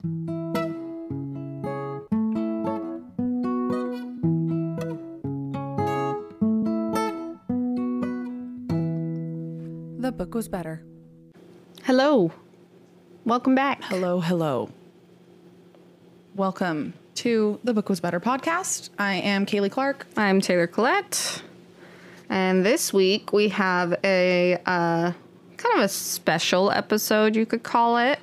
The book was better. Hello. Welcome back. Hello, hello. Welcome to the Book Was Better podcast. I am Kaley Clark. I'm Taylor Collette. And this week we have a uh, kind of a special episode, you could call it.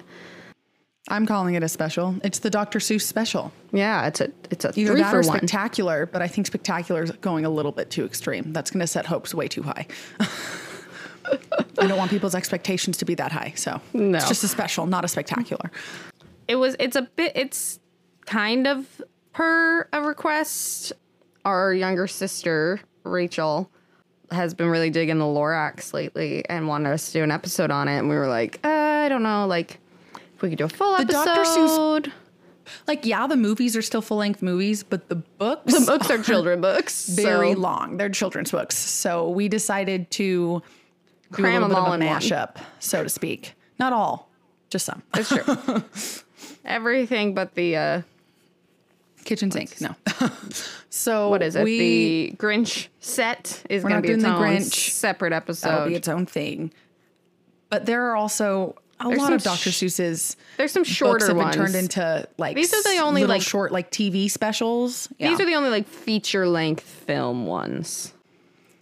I'm calling it a special. It's the Dr. Seuss special. Yeah, it's a it's a Either three that for or one. spectacular, but I think spectacular is going a little bit too extreme. That's going to set hopes way too high. I don't want people's expectations to be that high. So No. it's just a special, not a spectacular. it was it's a bit it's kind of per a request our younger sister rachel has been really digging the lorax lately and wanted us to do an episode on it and we were like uh, i don't know like if we could do a full The Dr. episode Seuss- Like, yeah, the movies are still full length movies, but the books the books are children books very so long. They're children's books. So we decided to do Cram a them all a in one. mashup, so to speak. Not all, just some. it's true everything but the uh Kitchen sink. No. so what is it We, the grinch set is going to be its own Grinch. separate episode. that'll be its own thing. But there are also a There's lot of Dr. sh- Seuss's there's some books shorter have been ones turned into like These are the only, like- short like TV specials. Yeah. these are the only like feature length film ones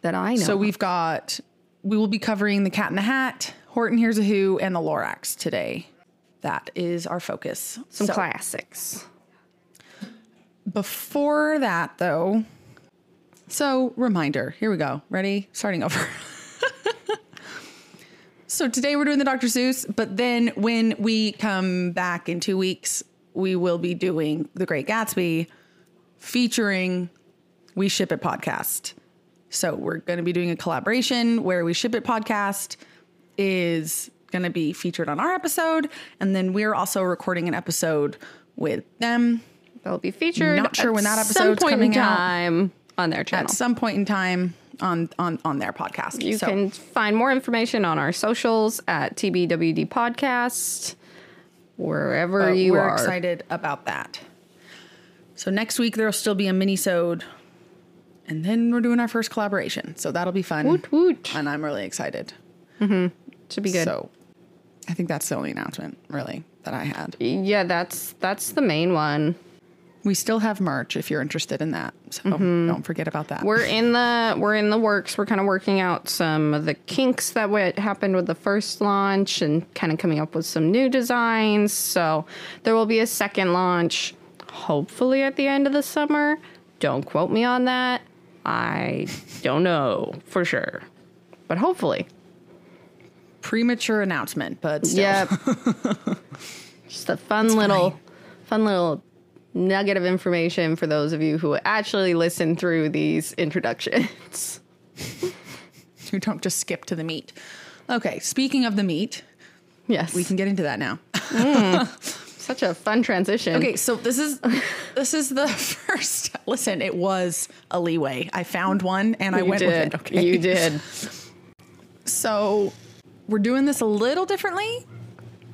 that i know So we've got we will be covering the Cat in the Hat, Horton Hears a Who, and the Lorax today. That is our focus. some So, classics. Before that, though, so reminder. Here we go. Ready? Starting over. so today we're doing the Dr. Seuss, but then when we come back in two weeks, we will be doing the Great Gatsby, featuring We Ship It podcast. So we're going to be doing a collaboration where We Ship It podcast is going to be featured on our episode, and then we're also recording an episode with them They'll be featured. Not sure when that some episode's point coming in out. time on their channel. at some point in time on on on their podcast. you So, can find more information on our socials at TBWB Podcast, wherever but you we're are. excited about that. So next week there'll still be a mini sode, and then we're doing our first collaboration. So that'll be fun, Woot woot. and I'm really excited. Mm-hmm. Should be good. So I think that's the only announcement really that I had. yeah, that's that's the main one. We still have merch if you're interested in that. So mm-hmm. don't forget about that. We're in the we're in the works. We're kind of working out some of the kinks that what happened with the first launch and kind of coming up with some new designs. So there will be a second launch, hopefully at the end of the summer. Don't quote me on that. I don't know for sure, but hopefully. Premature announcement, but still. Yep. Just a fun little, fun little nugget of information for those of you who actually listen through these introductions. you don't just skip to the meat. Okay, speaking of the meat, Yes, we can get into that now. Mm. Such a fun transition. Okay, so this is this is the first. Listen, it was a leeway. I found one and I you went did. with it. Okay, You did. So we're doing this a little differently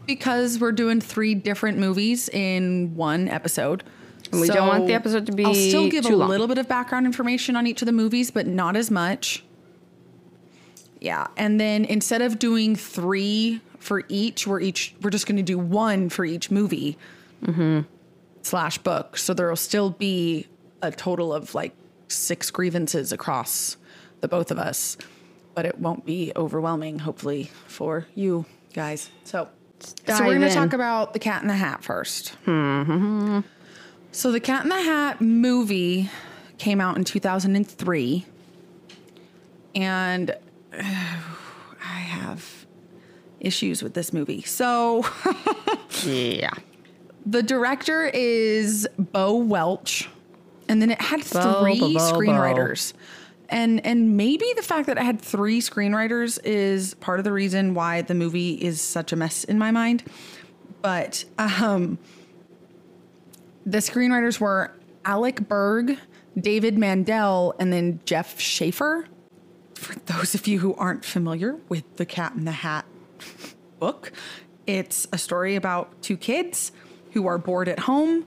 because we're doing three different movies in one episode. And we don't want the episode to be. I'll still give a long. little bit of background information on each of the movies, but not as much. Yeah, and then instead of doing three for each, we're each we're just going to do one for each movie Mm-hmm. slash book. So there will still be a total of like six grievances across the both of us, but it won't be overwhelming. Hopefully for you guys. So, so we're going to talk about the Cat in the Hat 1st So the Cat in the Hat movie came out in 2003 and uh, I have issues with this movie. So Yeah. the director is Bo Welch and then it had Bo, three bo, bo. screenwriters. And and maybe the fact that I had three screenwriters is part of the reason why the movie is such a mess in my mind. But um the screenwriters were Alec Berg, David Mandel, and then Jeff Schaffer. For those of you who aren't familiar with the Cat in the Hat book, it's a story about two kids who are bored at home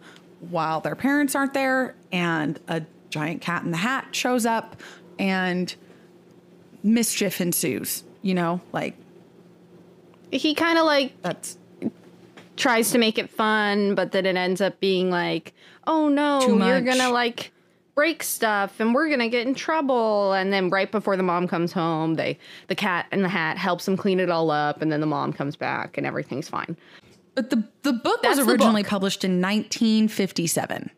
while their parents aren't there, and a giant cat in the hat shows up, and mischief ensues. You know, like He kind of like that's tries to make it fun, but then it ends up being like, oh no, Too you're gonna like break stuff and we're gonna get in trouble. And then right before the mom comes home, they the cat in the hat helps them clean it all up, and then the mom comes back and everything's fine. But the the book That's was originally book. published in 1957.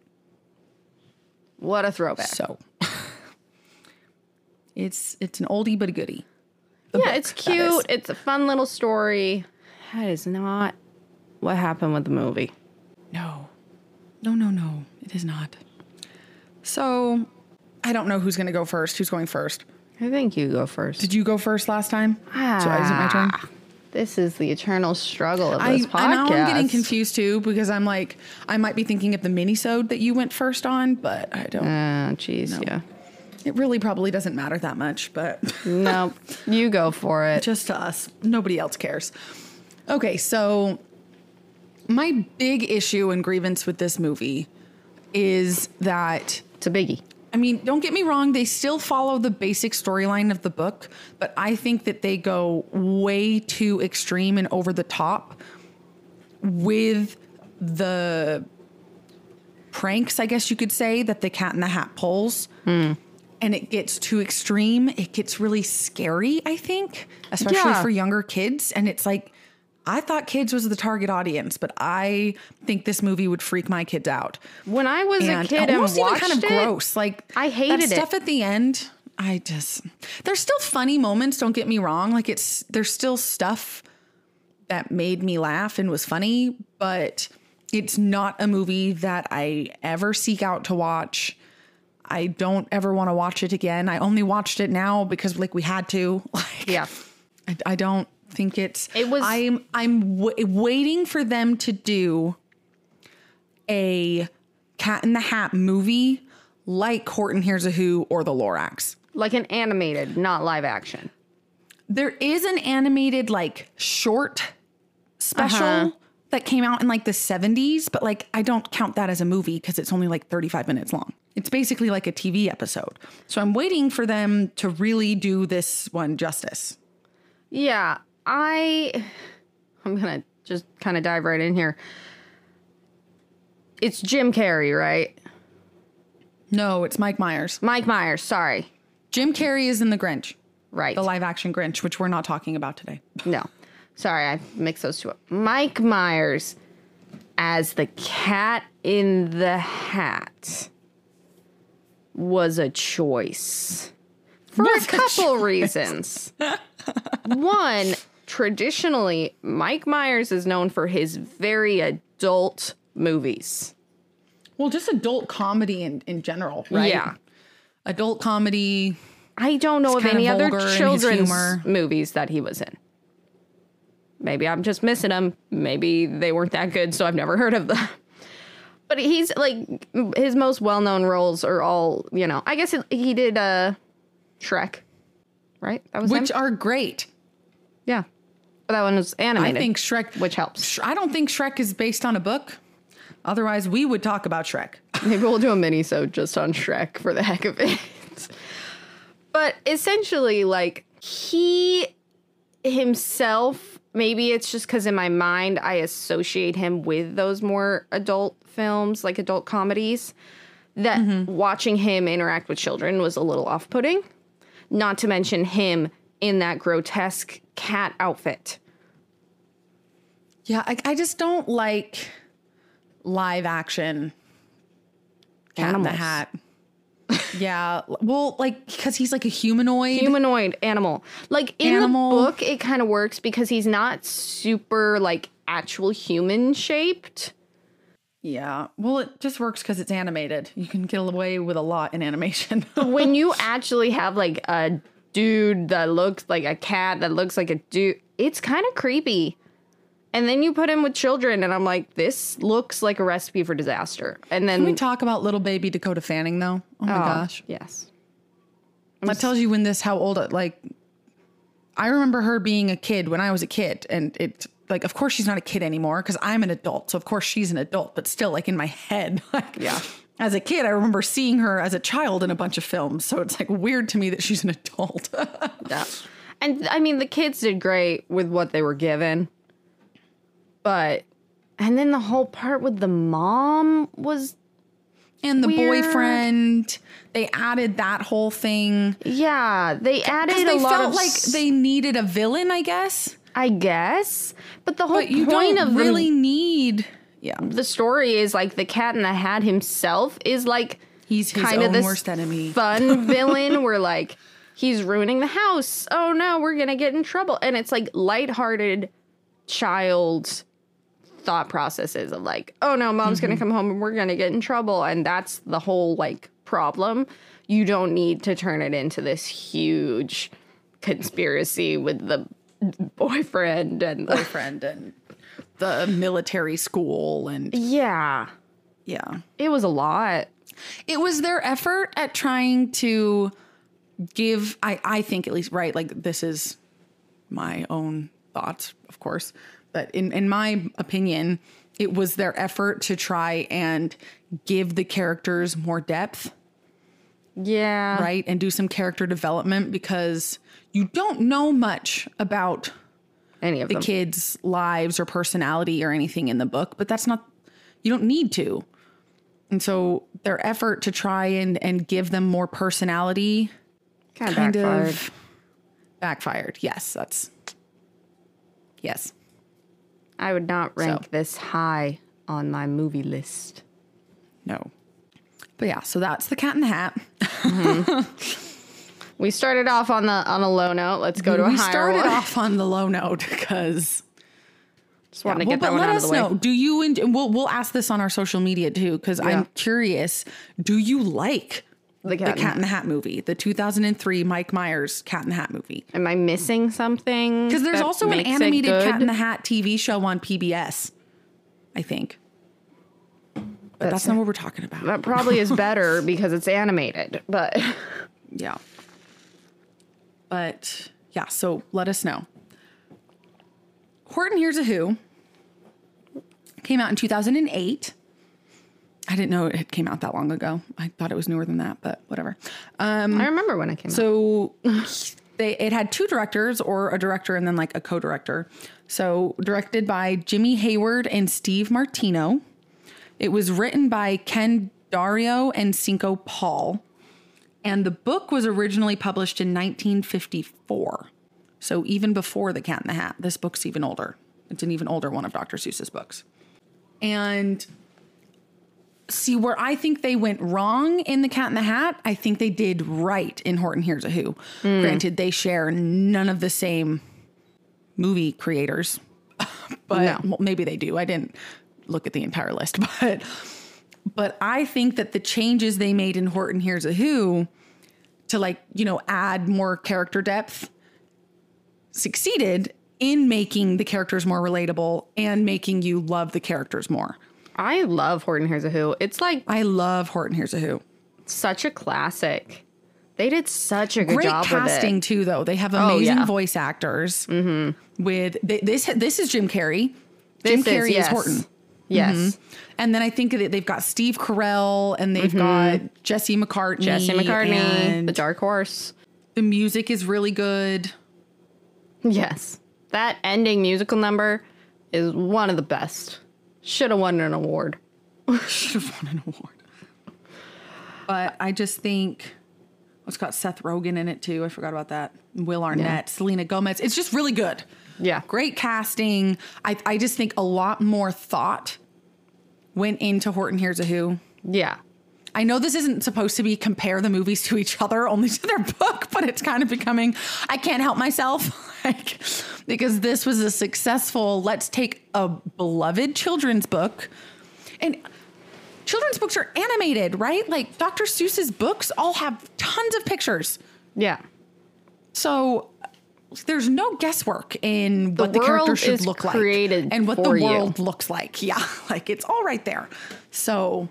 What a throwback. So it's it's an oldie but a goodie. The yeah, book, it's cute. It's a fun little story. That is not what happened with the movie. No. No, no, no. It is not. So I don't know who's going to go first. Who's going first? I think you go first. Did you go first last time? So is it my turn? Ah, This is the eternal struggle of I, this I know podcast. I'm getting confused too because I'm like I might be thinking of the mini-sode that you went first on, but I don't. Oh, jeez, yeah. It really probably doesn't matter that much, but no, You go for it. just to us. Nobody else cares. Okay, so my big issue and grievance with this movie is that It's a biggie. I mean, don't get me wrong, they still follow the basic storyline of the book, but I think that they go way too extreme and over the top with the pranks, I guess you could say, that the cat in the hat pulls. Hmm. And it gets too extreme. It gets really scary, I think, especially Yeah. for younger kids. And it's like, I thought kids was the target audience, but I think this movie would freak my kids out When I was a and kid and almost even kind of it, gross. Like I hated that it. stuff at the end. I just there's still funny moments. Don't get me wrong. Like it's there's still stuff that made me laugh and was funny, but it's not a movie that I ever seek out to watch. I don't ever want to watch it again. I only watched it now because like we had to. Like Yeah. I, I don't think it's. It was- I'm I'm w- waiting for them to do a Cat in the Hat movie like Horton Hears a Who or The Lorax. Like an animated, not live action. There is an animated like short special Uh-huh. that came out in like the 70s, but like I don't count that as a movie because it's only like 35 minutes long. It's basically like a TV episode. So I'm waiting for them to really do this one justice. Yeah, I I'm going to just kind of dive right in here. It's Jim Carrey, right? No, it's Mike Myers. Mike Myers, sorry. Jim Carrey is in The Grinch. Right. the live action Grinch, which we're not talking about today. No. Sorry, I mixed those two up. Mike Myers as the cat in the hat was a choice for a couple reasons. One, traditionally, Mike Myers is known for his very adult movies. Well, just adult comedy in, in general, right? Yeah. Adult comedy. I don't know of any of other vulgar in his children's humor. movies that he was in. Maybe I'm just missing them. Maybe they weren't that good, so I've never heard of them. But he's like his most well-known roles are all you know. I guess he, he did uh, Shrek, right? That was Which him. are great. Yeah, but that one was animated. I think Shrek, which helps. Sh- I don't think Shrek is based on a book. Otherwise, we would talk about Shrek. Maybe we'll do a mini so just on Shrek for the heck of it. but essentially, like he himself, maybe it's just because in my mind I associate him with those more adult films, like adult comedies, that mm-hmm. watching him interact with children was a little off putting. Not to mention him in that grotesque cat outfit. Yeah, I, I just don't like live action Cat in the Hat. Yeah, well, like because he's like a humanoid. humanoid animal. Like in Animal. the book, it kind of works because he's not super like actual human shaped. yeah, well, it just works because it's animated. You can get away with a lot in animation. when you actually have like a dude that looks like a cat that looks like a dude, it's kind of creepy. And then you put him with children, and I'm like, this looks like a recipe for disaster. And then Can we talk about little baby Dakota Fanning though? Oh my Oh, gosh. yes, That tells you when this how old like I remember her being a kid when I was a kid and it like of course she's not a kid anymore because I'm an adult. So of course she's an adult, but still like in my head, like Yeah. As a kid, I remember seeing her as a child in a bunch of films. So it's like weird to me that she's an adult. Yeah. And I mean, the kids did great with what they were given. But, and then the whole part with the mom was, and the Weird. boyfriend, they added that whole thing. yeah, they added Because a they lot felt of, like s- they needed a villain, I guess. I guess. But the whole But you point don't of really the, need. Yeah. the story is like the cat in the hat himself is like He's kind of the worst enemy. fun villain where like he's ruining the house. Oh no, we're gonna get in trouble. And it's like lighthearted child thought processes of like, oh no, mom's Mm-hmm. gonna come home and we're gonna get in trouble. And that's the whole like problem. You don't need to turn it into this huge conspiracy with the boyfriend and the, boyfriend and the military school and yeah. yeah. It was a lot. It was their effort at trying to give I I think at least right like this is my own thoughts, of course, but in in my opinion, it was their effort to try and give the characters more depth, Yeah. right? And do some character development because you don't know much about Any of the them. kids' lives or personality or anything in the book, but that's not you don't need to. And so their effort to try and and give them more personality kind kind backfired. of backfired. Yes, that's yes. I would not rank So. this high on my movie list. No. But yeah, so that's the cat in the hat. Mm-hmm. We started off on the on a low note. Let's go to a higher. we started one. off on the low note because Just wanted to well, get that but one let out us of the way. know. Do you and we'll we'll ask this on our social media too because Yeah. I'm curious. Do you like The the Cat, Cat in in the Hat movie, the 2003 Mike Myers Cat in the Hat movie? Am I missing something? Because there's also an animated Cat in the Hat TV show on PBS, I think. But that's, That's- not what we're talking about. That probably is better because it's animated. But Yeah. But yeah, so let us know. Horton Hears a Who came out in 2008. I didn't know it came out that long ago. I thought it was newer than that, but whatever. Um, I remember when it came out. So they it had two directors or a director and then like a co-director. So directed by Jimmy Hayward and Steve Martino. It was written by Ken Daurio and Cinco Paul. And the book was originally published in 1954. So even before The Cat in the Hat, this book's even older. It's an even older one of Dr. Seuss's books. And see where I think they went wrong in The Cat in the Hat, I think they did right in Horton Hears a Who. Hmm. Granted, they share none of the same movie creators, but No. well, maybe they do. I didn't look at the entire list, but but I think that the changes they made in Horton Hears a Who to like, you know, add more character depth succeeded in making the characters more relatable and making you love the characters more. I love Horton Hears a Who. It's like I love Horton Hears a Who. such a classic. They did such a good Great job casting too, though. They have Oh, amazing yeah. voice actors. Mm-hmm. With th- this, this is Jim Carrey. Jim This is- Carrey is, yes. Horton. it. Yes. And then I think that they've got Steve Carell and they've got Jesse McCartney. Jesse McCartney, the Dark Horse. the music is really good. Yes. That ending musical number is one of the best. Should have won an award. Should have won an award. But I just think it's got Seth Rogen in it too. I forgot about that. Will Arnett, Selena Gomez. It's just really good. Yeah. Great casting. I, I just think a lot more thought went into Horton Hears a Who. Yeah. I know this isn't supposed to be compare the movies to each other, only to their book, but it's kind of becoming, I can't help myself. like, because this was a successful, let's take a beloved children's book. And children's books are animated, right? Like Dr. Seuss's books all have tons of pictures. Yeah. So there's no guesswork in what the, world character should look like and what the for you. world looks like. Yeah, like it's all right there. So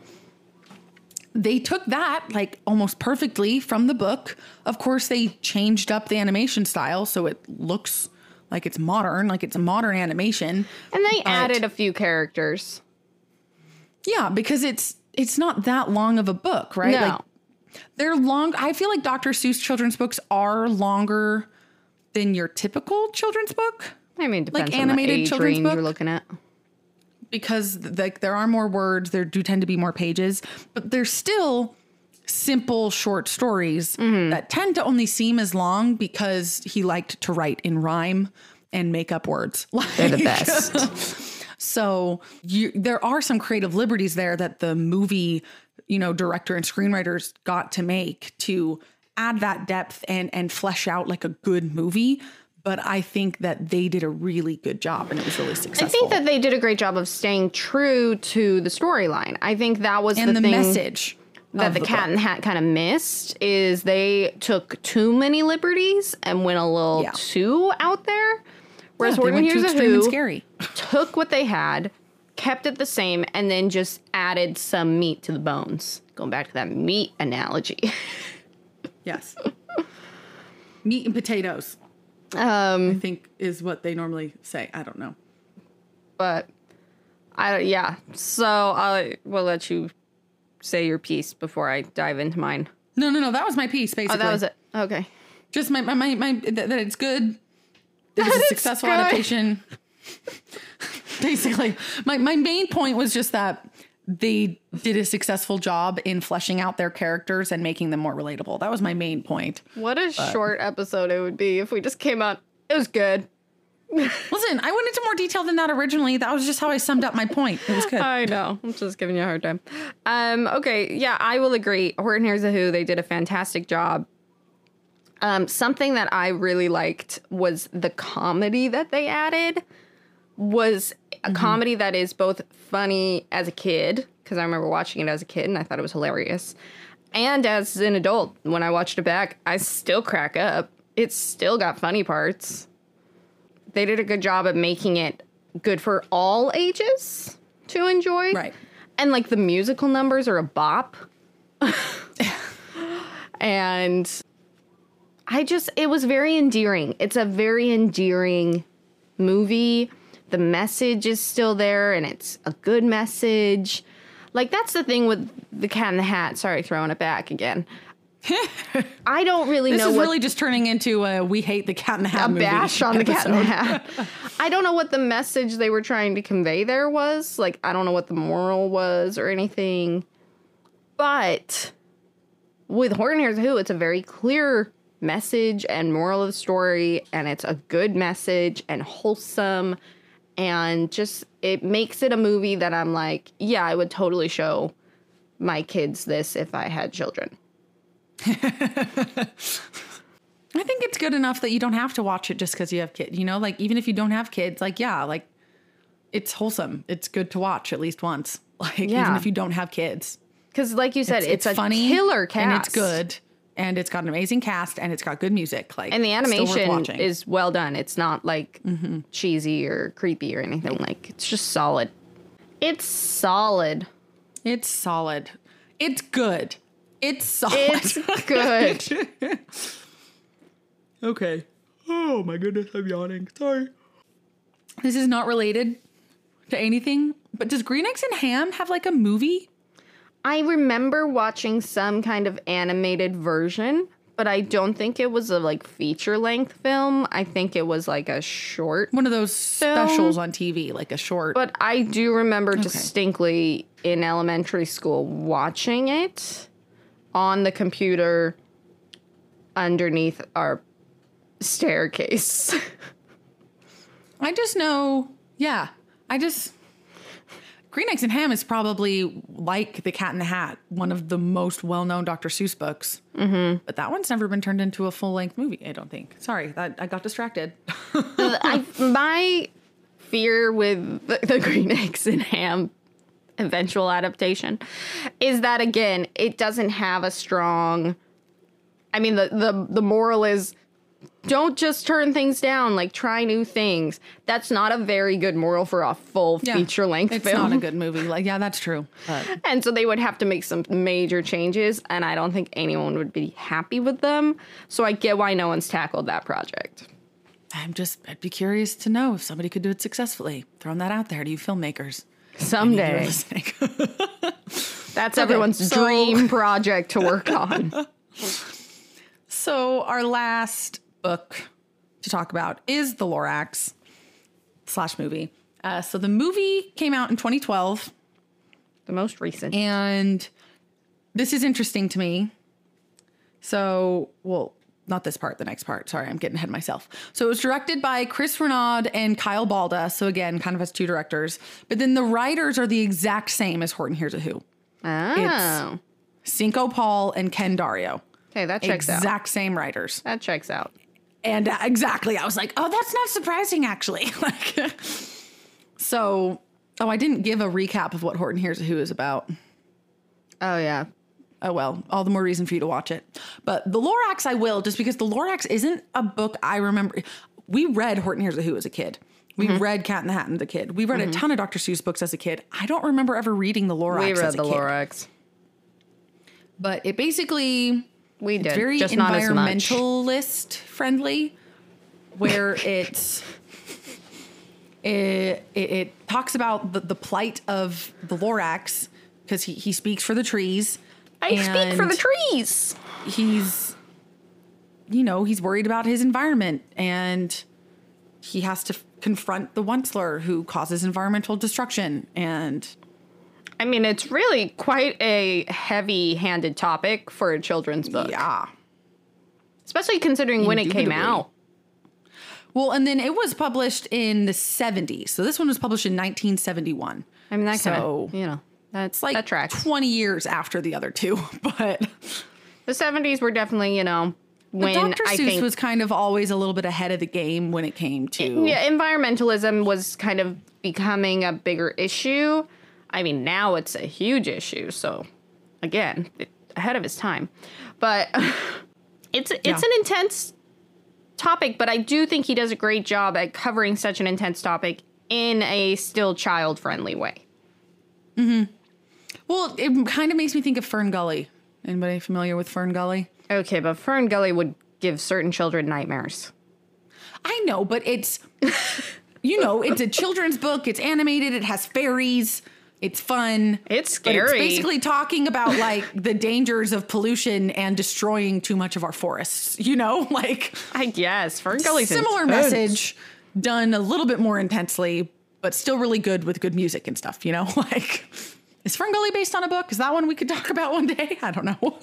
they took that like almost perfectly from the book. Of course, they changed up the animation style so it looks like it's modern, like it's a modern animation. And they added a few characters. Yeah, because it's it's not that long of a book, right? No. Like they're long. I feel like Dr. Seuss children's books are longer than your typical children's book I mean, depends on animated children's book? you're looking at. because like there are more words, there do tend to be more pages, but they're still simple short stories Mm-hmm. that tend to only seem as long because he liked to write in rhyme and make up words. They're the best. So you, there are some creative liberties there that the movie, you know, director and screenwriters got to make to add that depth and and flesh out like a good movie. But I think that they did a really good job and it was really successful. I think that they did a great job of staying true to the storyline. I think that was and the, the, message that the, Cat book. and Hat kind of missed is they took too many liberties and went a little Yeah. too out there. Whereas Yeah, Horton went Hears a Who scary. took what they had, kept it the same, and then just added some meat to the bones. Going back to that meat analogy. Yes. Meat and potatoes, um, I think, is what they normally say. I don't know. but I yeah. So I will let you say your piece before I dive into mine. No, no, no. That was my piece, basically. Oh, that was it. Okay. Just my, my, my, my that, that it's good. It was a successful good. adaptation. basically, my, my main point was just that they did a successful job in fleshing out their characters and making them more relatable. That was my main point. What a short episode it would be if we just came out. It was good. Listen, I went into more detail than that originally. That was just how I summed up my point. It was good. I know. I'm just giving you a hard time. Um, okay, yeah, I will agree. Horton Hears a Who, they did a fantastic job. Um, something that I really liked was the comedy that they added was a comedy that is both funny as a kid, because I remember watching it as a kid and I thought it was hilarious. And as an adult, when I watched it back, I still crack up. It's still got funny parts. They did a good job of making it good for all ages to enjoy. Right. And like the musical numbers are a bop. and I just, it was very endearing. It's a very endearing movie. The message is still there and it's a good message. Like, that's the thing with The Cat in the Hat. Sorry, throwing it back again. I don't really This know This is really just turning into a we hate the cat in the hat a bash on the cat in the hat. I don't know what the message they were trying to convey there was. Like, I don't know what the moral was or anything. But with Horton Hears Who, it's a very clear message and moral of the story, and it's a good message and wholesome, and just it makes it a movie that I'm like, yeah, I would totally show my kids this if I had children. I think it's good enough that you don't have to watch it just because you have kids. You know, like even if you don't have kids, like yeah, like it's wholesome. It's good to watch at least once. Like even if you don't have kids, Because, like you said, it's, a funny, killer cast, and it's good, and it's got an amazing cast, and it's got good music. Like and the animation is well done. It's not like mm-hmm. cheesy or creepy or anything. Like it's just solid. It's solid. it's solid. It's good. It's solid. It's good. okay. Oh my goodness, I'm yawning. Sorry. This is not related to anything, but does Green Eggs and Ham have like a movie? I remember watching some kind of animated version, but I don't think it was a like feature length film. I think it was like a short. One of those specials on TV, like a short. But I do remember distinctly in elementary school watching it on the computer underneath our staircase. I just know, yeah. I just Green Eggs and Ham is probably like The Cat in the Hat, one of the most well-known Dr. Seuss books. Mm-hmm. But that one's never been turned into a full-length movie. I don't think. Sorry, that I got distracted. I, my fear with the, the green eggs and ham eventual adaptation is that again it doesn't have a strong i mean the the, the moral is don't just turn things down like try new things that's not a very good moral for a full feature length It's film not a good movie. Like, yeah, that's true. But and so they would have to make some major changes and i don't think anyone would be happy with them so i get why no one's tackled that project I'm just, I'd be curious to know if somebody could do it successfully. Throwing that out there to you filmmakers. Someday. That's Okay, everyone's so- dream project to work on. so, our last book to talk about is The Lorax slash movie. Uh, so, the movie came out in 2012. the most recent. And this is interesting to me. So, well, not this part, the next part. Sorry, I'm getting ahead of myself. So, it was directed by Chris Renaud and Kyle Balda. So, again, kind of has two directors. But then the writers are the exact same as Horton Hears a Who oh. Cinco Paul and Ken Daurio. Okay, that checks out. exact same writers. That checks out. And uh, exactly, I was like, oh, that's not surprising, actually. like, so, oh, I didn't give a recap of what Horton Hears a Who is about. Oh yeah. Oh well, all the more reason for you to watch it. But the Lorax, I will, just because the Lorax isn't a book I remember. We read Horton Hears a Who as a kid. We Mm-hmm. read Cat in the Hat as a kid. We read a ton of Dr. Seuss books as a kid. I don't remember ever reading the Lorax. We read the kid. Lorax. but it basically We did. it's very just not as much. environmentalist friendly, where it's it, it, it talks about the, the plight of the Lorax because he, he speaks for the trees. I speak for the trees. He's, you know, he's worried about his environment and he has to f- confront the Onceler who causes environmental destruction. And I mean, it's really quite a heavy-handed topic for a children's book, yeah. especially considering when it came out. Well, and then it was published in the 70s. So this one was published in 1971. I mean, that kind So, of you know that's like that tracks. 20 years after the other two. But The seventies were definitely you know when Dr. I Seuss think was kind of always a little bit ahead of the game when it came to. yeah, environmentalism was kind of becoming a bigger issue. I mean, now it's a huge issue. So, again, it, ahead of his time. But it's it's Yeah. an intense topic. But I do think he does a great job at covering such an intense topic in a still child friendly way. Mm-hmm. Well, it kind of makes me think of Fern Gully. Anybody familiar with Fern Gully? Okay, but Fern Gully would give certain children nightmares. I know, but it's, you know, it's a children's book. It's animated. It has fairies. It's fun. It's scary. it's basically talking about like the dangers of pollution and destroying too much of our forests. You know, like I guess Fern Gully's similar intense. message done a little bit more intensely, but still really good with good music and stuff. You know, like is Fern Gully based on a book? Is that one we could talk about one day? I don't know.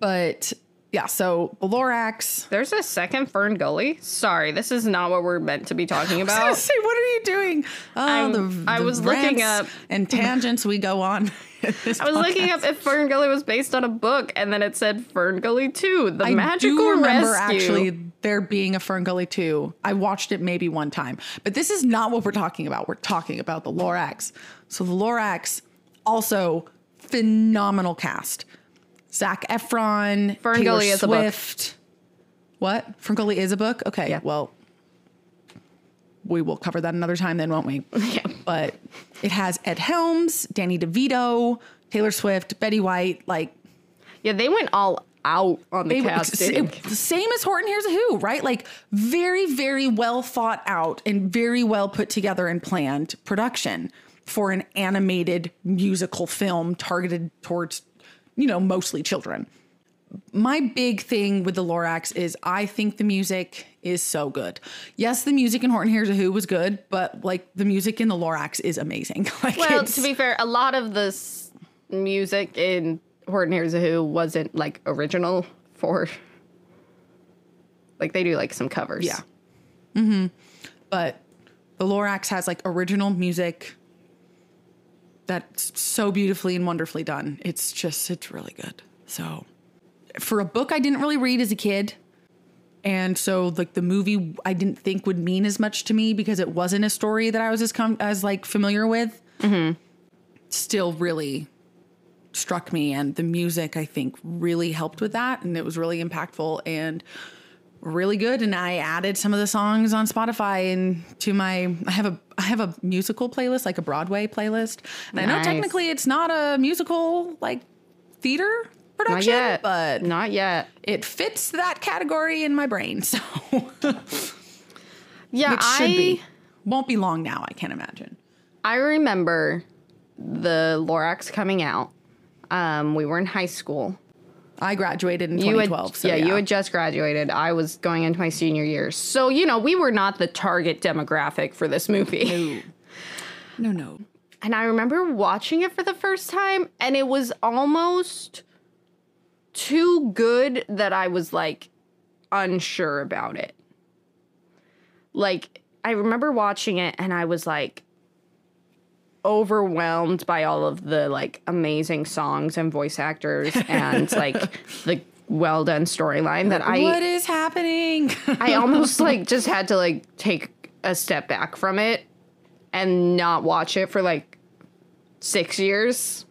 but yeah, so the Lorax. There's a second Fern Gully. Sorry, this is not what we're meant to be talking I was about. say, what are you doing? Oh, I'm- the, I was looking up- and tangents we go on. I was looking up if Fern Gully was based on a book, and then it said Fern Gully 2, The I Magical do remember Rescue. actually there being a Fern Gully 2. I watched it maybe one time. But this is not what we're talking about. We're talking about the Lorax. So the Lorax, also phenomenal cast. Zac Efron, Fern Taylor Gully is a book. Swift. What? Fern Gully is a book? Okay. Yeah. Well, we will cover that another time then, won't we? Yeah. But it has Ed Helms, Danny DeVito, Taylor Swift, Betty White, like Yeah, they went all out on the they casting. it- same as Horton Hears a Who, right? Like very, very well thought out and very well put together and planned production for an animated musical film targeted towards, you know, mostly children. My big thing with the Lorax is I think the music is so good. Yes, the music in Horton Hears a Who was good, but like the music in the Lorax is amazing. Like well, to be fair, a lot of this music in Horton Hears a Who wasn't like original for. Like they do like some covers. Yeah. Mm-hmm. But the Lorax has like original music that's so beautifully and wonderfully done. It's just, it's really good. So, for a book I didn't really read as a kid, and so like the movie I didn't think would mean as much to me because it wasn't a story that I was as com- as like familiar with. Mm-hmm. Still, really struck me, and the music I think really helped with that, and it was really impactful and really good and I added some of the songs on Spotify and to my I have a I have a musical playlist like a Broadway playlist. And I know technically it's not a musical like theater production, yet. but Not yet. it fits that category in my brain. So Yeah, it should I be. Won't be long now, I can't imagine. I remember the Lorax coming out. Um, we were in high school. I graduated in You had, 2012. so yeah, yeah, you had just graduated. I was going into my senior year. So, you know, we were not the target demographic for this movie. no, no. And I remember watching it for the first time, and it was almost too good that I was like unsure about it. Like, I remember watching it, and I was like overwhelmed by all of the like amazing songs and voice actors and like the well done storyline that I what is happening? I almost like just had to like take a step back from it and not watch it for like six years.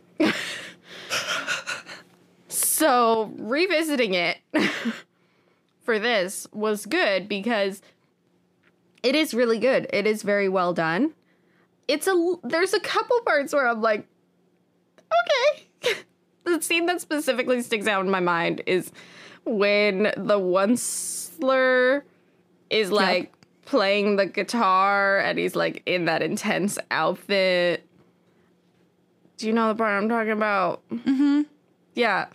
So revisiting it for this was good because it is really good. It is very well done. It's a there's a couple parts where I'm like, okay. the scene that specifically sticks out in my mind is when the onceler is like playing the guitar and he's like in that intense outfit. Do you know the part I'm talking about? Mm-hmm. Yeah.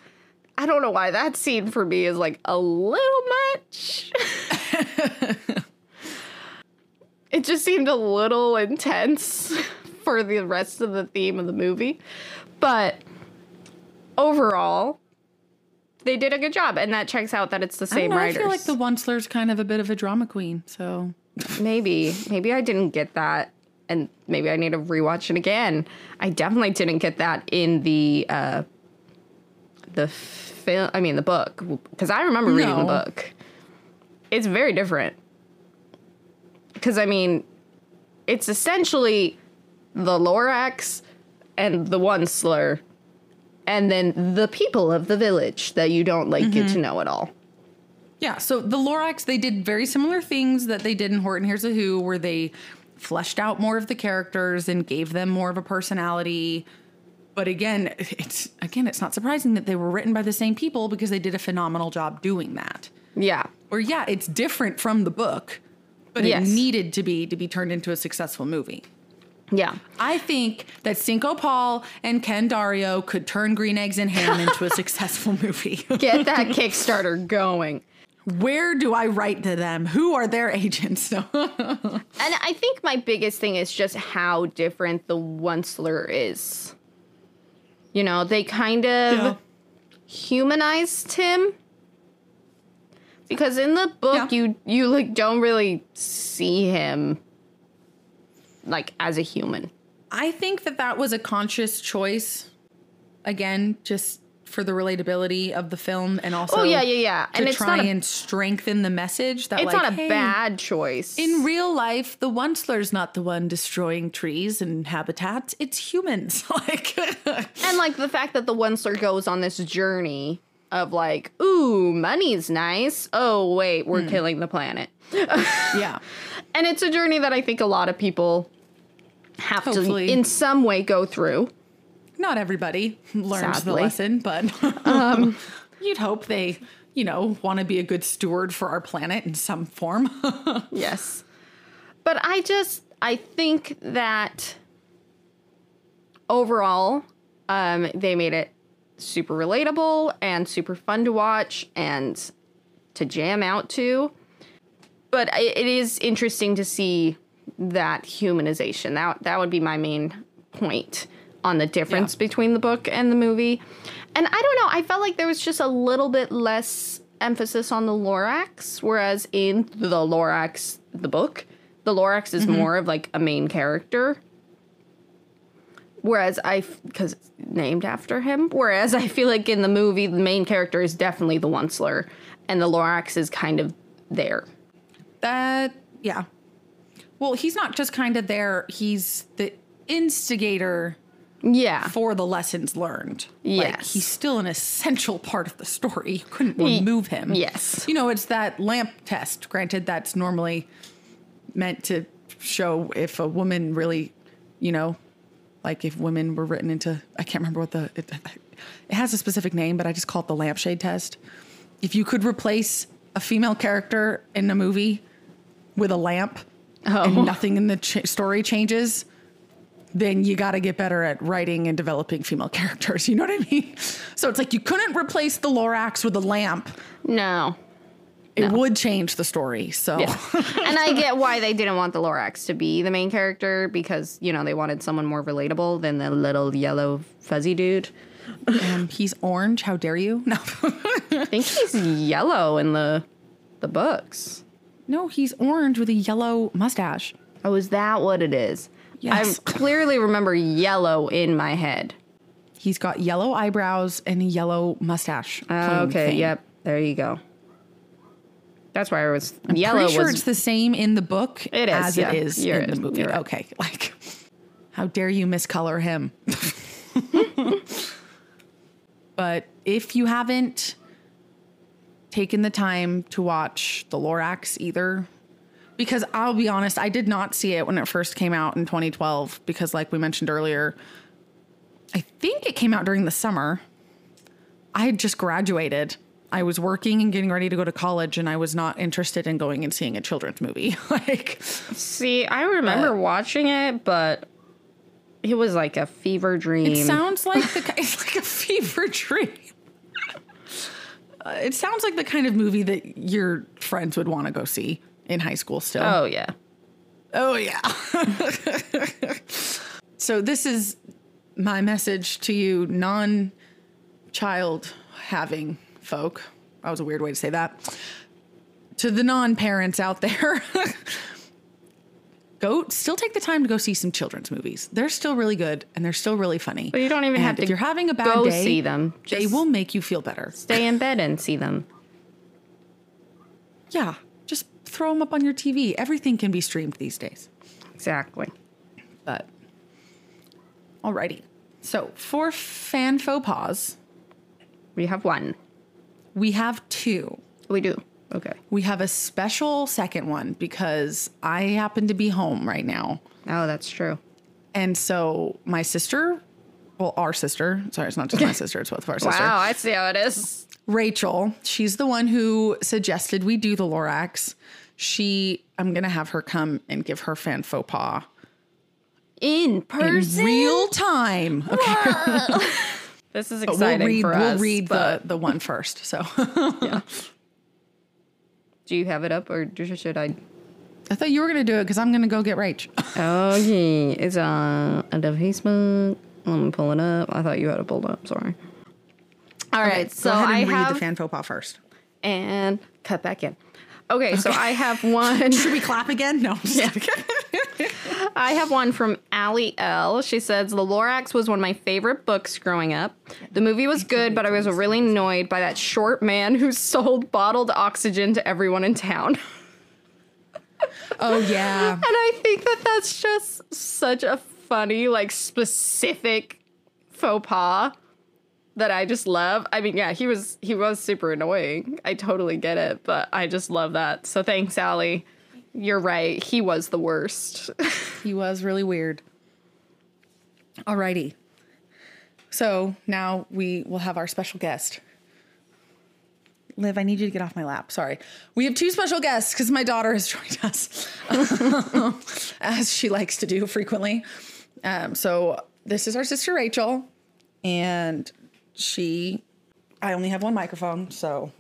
I don't know why that scene for me is like a little much. it just seemed a little intense for the rest of the theme of the movie. But overall, they did a good job, and that checks out that it's the I, same know, I feel like the Onceler's kind of a bit of a drama queen. So maybe, maybe I didn't get that, and maybe I need to rewatch it again. I definitely didn't get that in the uh, the film. I mean, the book, because I remember reading the book. It's very different. Because I mean, it's essentially the Lorax and the Onceler, and then the people of the village that you don't like get to mm-hmm. know at all. Yeah, so the Lorax, they did very similar things that they did in Horton Hears a Who, where they fleshed out more of the characters and gave them more of a personality. But again, it's again, it's not surprising that they were written by the same people because they did a phenomenal job doing that. Yeah. Or yeah, it's different from the book, but Yes. it needed to be to be turned into a successful movie. Yeah. I think that Cinco Paul and Ken Daurio could turn Green Eggs and Ham into a successful movie. Get that Kickstarter going. Where do I write to them? Who are their agents? And I think my biggest thing is just how different the Onceler is. You know, they kind of Yeah. humanized him. Because in the book Yeah. you you like don't really see him like as a human. I think that that was a conscious choice. Again, just for the relatability of the film, and also Oh, yeah, yeah, yeah. to And it's try not a- and strengthen the message that It's like, not a hey, bad choice. In real life, the Onceler's not the one destroying trees and habitats; it's humans. like, And like the fact that the Onceler goes on this journey of like, ooh, money's nice. Oh, wait, Hmm. we're killing the planet. yeah, And it's a journey that I think a lot of people have Hopefully. to, in some way, go through. Not everybody learns the lesson, but you'd hope they, you know, want to be a good steward for our planet in some form. Yes. But I just, I think that overall, um, they made it super relatable and super fun to watch and to jam out to. But it is interesting to see that humanization. That that would be my main point on the difference Yeah. between the book and the movie. And I don't know, I felt like there was just a little bit less emphasis on the Lorax, whereas in the Lorax, the book, the Lorax is mm-hmm. more of like a main character. Whereas I, because it's named after him. Whereas I feel like in the movie, the main character is definitely the Onceler, and the Lorax is kind of there. That yeah. Well, he's not just kind of there, he's the instigator Yeah. for the lessons learned. Like Yes. he's still an essential part of the story. You couldn't remove him. yes. You know, it's that lamp test. Granted, that's normally meant to show if a woman really, you know, like if women were written into I can't remember what the it, it has a specific name, but I just call it the lampshade test. If you could replace a female character in a movie with a lamp Oh. and nothing in the ch- story changes, then you got to get better at writing and developing female characters. You know what I mean? So it's like you couldn't replace the Lorax with a lamp. No. It would change the story. So Yeah. and I get why they didn't want the Lorax to be the main character because, you know, they wanted someone more relatable than the little yellow fuzzy dude. um, he's orange. How dare you? No, I think he's yellow in the the books. no, he's orange with a yellow mustache. Oh, is that what it is? Yes. I clearly remember yellow in my head. He's got yellow eyebrows and a yellow mustache. Uh, okay, thing. yep. There you go. That's why I was I'm yellow pretty sure was it's the same in the book It is, as yeah. it is in the movie. Right. Okay, like how dare you miscolor him? but if you haven't taken the time to watch the Lorax either, because I'll be honest, I did not see it when it first came out in 2012 because, like we mentioned earlier, I think it came out during the summer. I had just graduated. I was working and getting ready to go to college, and I was not interested in going and seeing a children's movie. like, See, I remember But- watching it, but it was like a fever dream. it sounds like the it's like a fever dream. Uh, it sounds like the kind of movie that your friends would want to go see in high school. Still, oh yeah. Oh, yeah. so, this is my message to you, non child having folk. That was a weird way to say that. To the non parents out there, go still take the time to go see some children's movies. They're still really good and they're still really funny. But you don't even And have to If you're having a bad go day, see them. they will make you feel better. stay in bed and see them. Yeah. Throw them up on your TV. Everything can be streamed these days. Exactly. But alrighty. So for fan faux pas, We have one. we have two. We do. Okay. We have a special second one because I happen to be home right now. Oh, that's true. And so my sister, well, our sister, sorry, it's not just my sister, it's both of our sisters. Wow, I see how it is. Rachel, she's the one who suggested we do the Lorax. She, I'm going to have her come and give her fan faux pas In in person. real time. Okay. This is exciting we'll read, for we'll read but the, the one first. So do you have it up or should I? I thought you were going to do it because I'm going to go get Rach. Oh, okay, it's uh, on the Facebook. Let me pull it up. I thought you had it pulled up. Sorry. All right, so go ahead and I read have the fan faux pas first. and cut back in. Okay, so I have one. Should we clap again? No. Kidding. I have one from Allie L. She says The Lorax was one of my favorite books growing up. The movie was good, but I was really annoyed by that short man who sold bottled oxygen to everyone in town. Oh yeah. And I think that that's just such a funny, like specific faux pas that I just love. I mean, yeah, he was he was super annoying. I totally get it, but I just love that. So thanks, Allie. You're right. He was the worst. He was really weird. Alrighty. So now we will have our special guest. Liv, I need you to get off my lap. Sorry. We have two special guests because my daughter has joined us, as she likes to do frequently. Um, so this is our sister Rachel, and she. I only have one microphone, so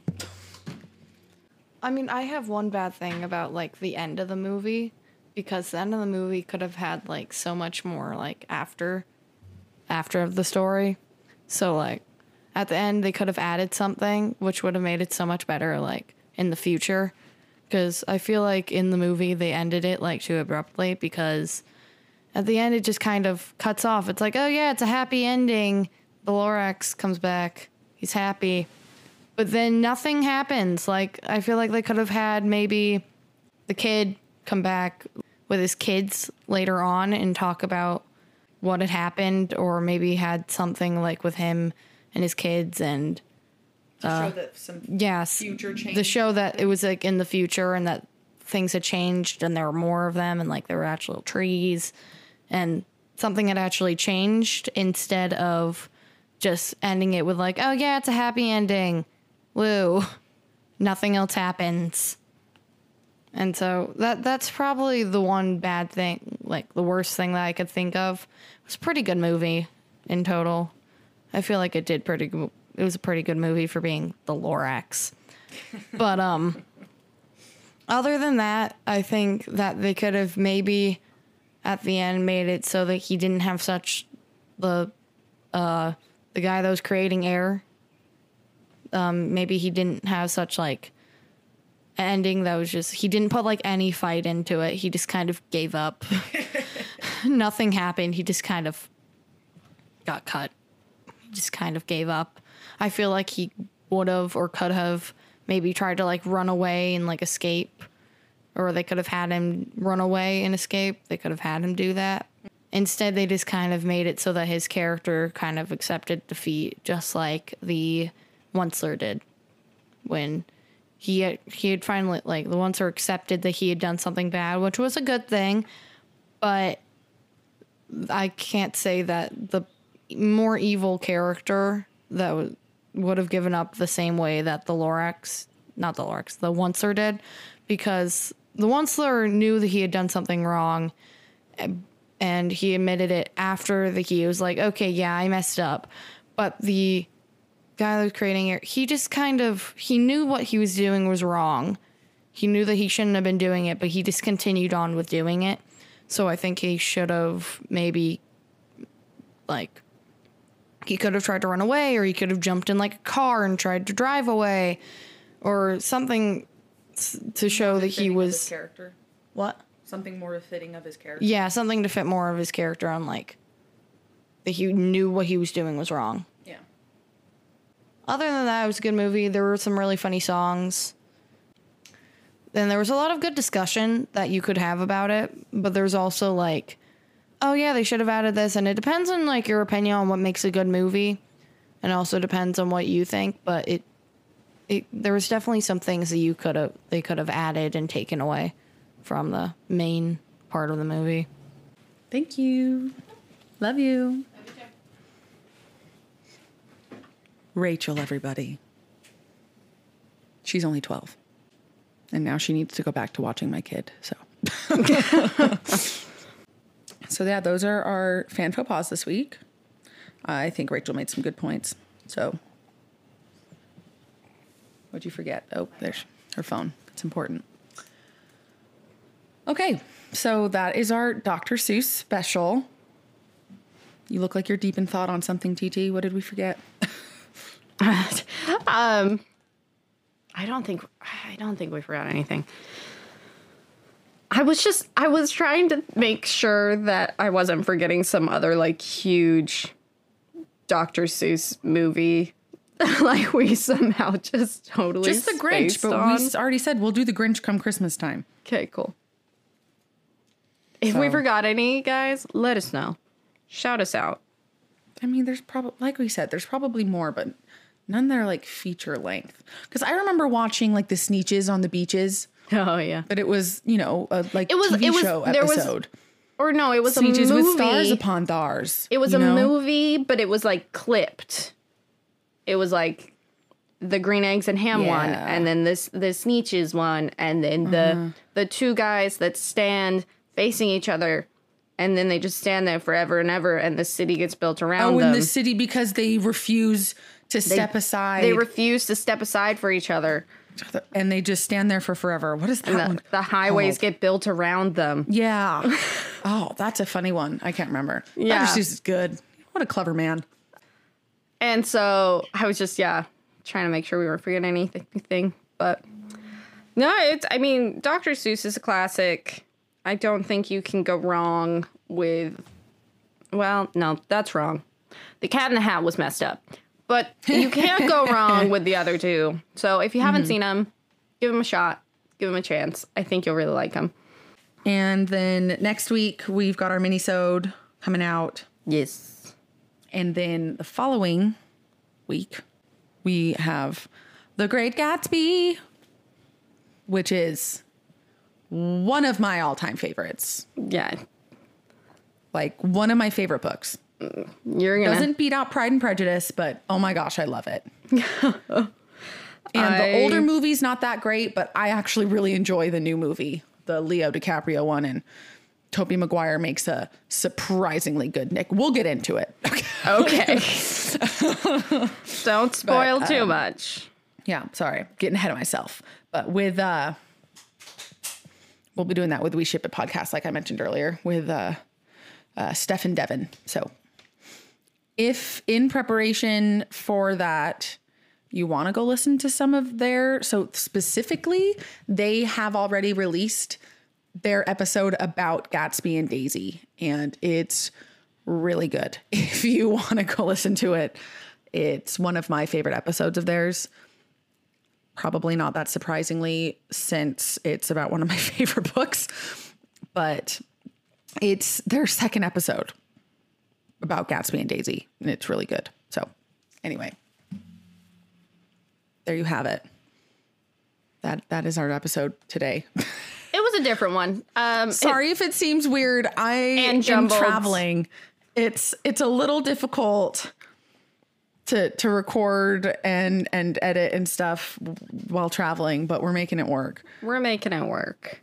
I mean, I have one bad thing about like the end of the movie because the end of the movie could have had like so much more like after after of the story. So like at the end they could have added something which would have made it so much better like in the future because I feel like in the movie they ended it like too abruptly because at the end it just kind of cuts off. It's like, "Oh yeah, it's a happy ending. The Lorax comes back. He's happy." But then nothing happens. Like I feel like they could have had maybe the kid come back with his kids later on and talk about what had happened or maybe had something like with him and his kids and to show uh, that some yes Future change. the show that it was like in the future and that things had changed and there were more of them and like there were actual trees and something had actually changed instead of just ending it with like, oh yeah, it's a happy ending. Woo. Nothing else happens. And so that that's probably the one bad thing, like the worst thing that I could think of. It was a pretty good movie in total. I feel like it did pretty good. It was a pretty good movie for being the Lorax. but um other than that, I think that they could have maybe at the end made it so that he didn't have such the uh the guy that was creating air um maybe he didn't have such like ending that was just he didn't put like any fight into it. He just kind of gave up. Nothing happened. He just kind of got cut. He just kind of gave up. I feel like he would have or could have maybe tried to like run away and like escape. Or they could have had him run away and escape. They could have had him do that instead they just kind of made it so that his character kind of accepted defeat just like the onceler did when he had, he had finally like the onceler accepted that he had done something bad which was a good thing but i can't say that the more evil character that w- would have given up the same way that the lorax not the lorax the onceler did because the onceler knew that he had done something wrong eh, and he admitted it after the he was like okay yeah i messed up. But the guy that was creating it he just kind of he knew what he was doing was wrong. He knew that he shouldn't have been doing it but he just continued on with doing it. So i think he should have maybe like he could have tried to run away or he could have jumped in like a car and tried to drive away or something to show that he was character. what Something more befitting of his character. yeah something to fit more of his character on like that he knew what he was doing was wrong. Yeah. other than that it was a good movie. There were some really funny songs. Then there was a lot of good discussion that you could have about it but there's also like oh yeah they should have added this. And it depends on like your opinion on what makes a good movie. And also depends on what you think but it it there was definitely some things that you could have they could have added and taken away from the main part of the movie Thank you. Love you. Rachel, everybody. She's only 12. And now she needs to go back to watching my kid. So. so, yeah, those are our fan faux pas this week. I think Rachel made some good points. So, what'd you forget? Oh, there's her phone. It's important. Okay, so that is our Dr. Seuss special. You look like you're deep in thought on something, TT. What did we forget? um, I don't think I don't think we forgot anything. I was just I was trying to make sure that I wasn't forgetting some other like huge Dr. Seuss movie. like we somehow just totally Just the Grinch, but on. we already said we'll do the Grinch come Christmas time. Okay, cool. If we forgot any, guys, let us know. Shout us out. I mean, there's probably, like we said, there's probably more, but none that are like feature length. Because I remember watching like the Sneetches on the beaches, Oh yeah. but it was, you know, a like It was- TV it was- show there was episode. Or no, it was Sneetches a movie. with stars upon thars. It was a know? movie, but it was like clipped. It was like the green eggs and ham one, and then this the Sneetches one, and then the uh-huh. the two guys that stand facing each other, and then they just stand there forever and ever, and the city gets built around them. Oh, in the city because they refuse to step aside. they refuse to step aside for each other. and they just stand there for forever. What is that The, the highways called? get built around them. Yeah. oh, that's a funny one. I can't remember. Yeah. Dr. Seuss is good. What a clever man. And so I was just, yeah, trying to make sure we weren't forgetting anything. But no, it's, I mean, Dr. Seuss is a classic. I don't think you can go wrong with, well, no, that's wrong. The Cat in the Hat was messed up. But you can't go wrong with the other two. So if you haven't mm-hmm. seen them, give them a shot, give them a chance. I think you'll really like them. And then next week we've got our mini-sode coming out. Yes. And then the following week we have The Great Gatsby, which is one of my all-time favorites. Yeah. Like one of my favorite books. You're gonna. Doesn't beat out Pride and Prejudice, but oh my gosh, I love it. and I- the older movie's not that great, but I actually really enjoy the new movie, the Leo DiCaprio one, and Tobey Maguire makes a surprisingly good Nick. We'll get into it. Okay. okay. Don't spoil But, too um, much. yeah, sorry, getting ahead of myself. But with uh we'll be doing that with We Ship It podcast, like I mentioned earlier, with uh uh Steph and Devin. So if in preparation for that you want to go listen to some of their so specifically they have already released their episode about Gatsby and Daisy and it's really good. If you want to go listen to it, it's one of my favorite episodes of theirs probably not that surprisingly since it's about one of my favorite books but it's their second episode about gatsby and daisy and it's really good. So anyway. There you have it. That that is our episode today. It was a different one. Um, sorry if it seems weird. I And am jumbled. traveling. It's it's a little difficult to to record and and edit and stuff while traveling but we're making it work we're making it work.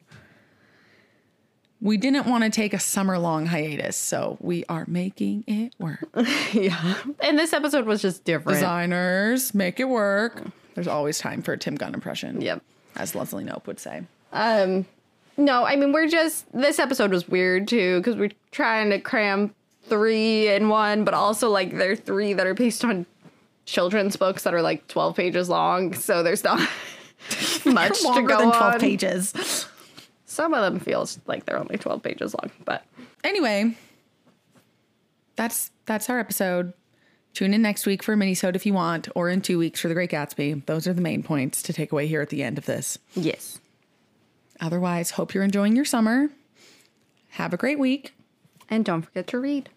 we didn't want to take a summer long hiatus, so we are making it work. yeah. And this episode was just different. Designers, make it work. There's always time for a Tim Gunn impression. Yep. As Leslie Knope would say. Um, no, I mean we're just this episode was weird too because we're trying to cram three in one, but also like there are three that are based on children's books that are like twelve pages long, so there's not much to Longer go than 12 on. pages. Some of them feels like they're only twelve pages long, but Anyway, that's that's our episode. Tune in next week for a mini-sode if you want, or in two weeks for The Great Gatsby. Those are the main points to take away here at the end of this. yes, Otherwise, hope you're enjoying your summer. Have a great week. and don't forget to read.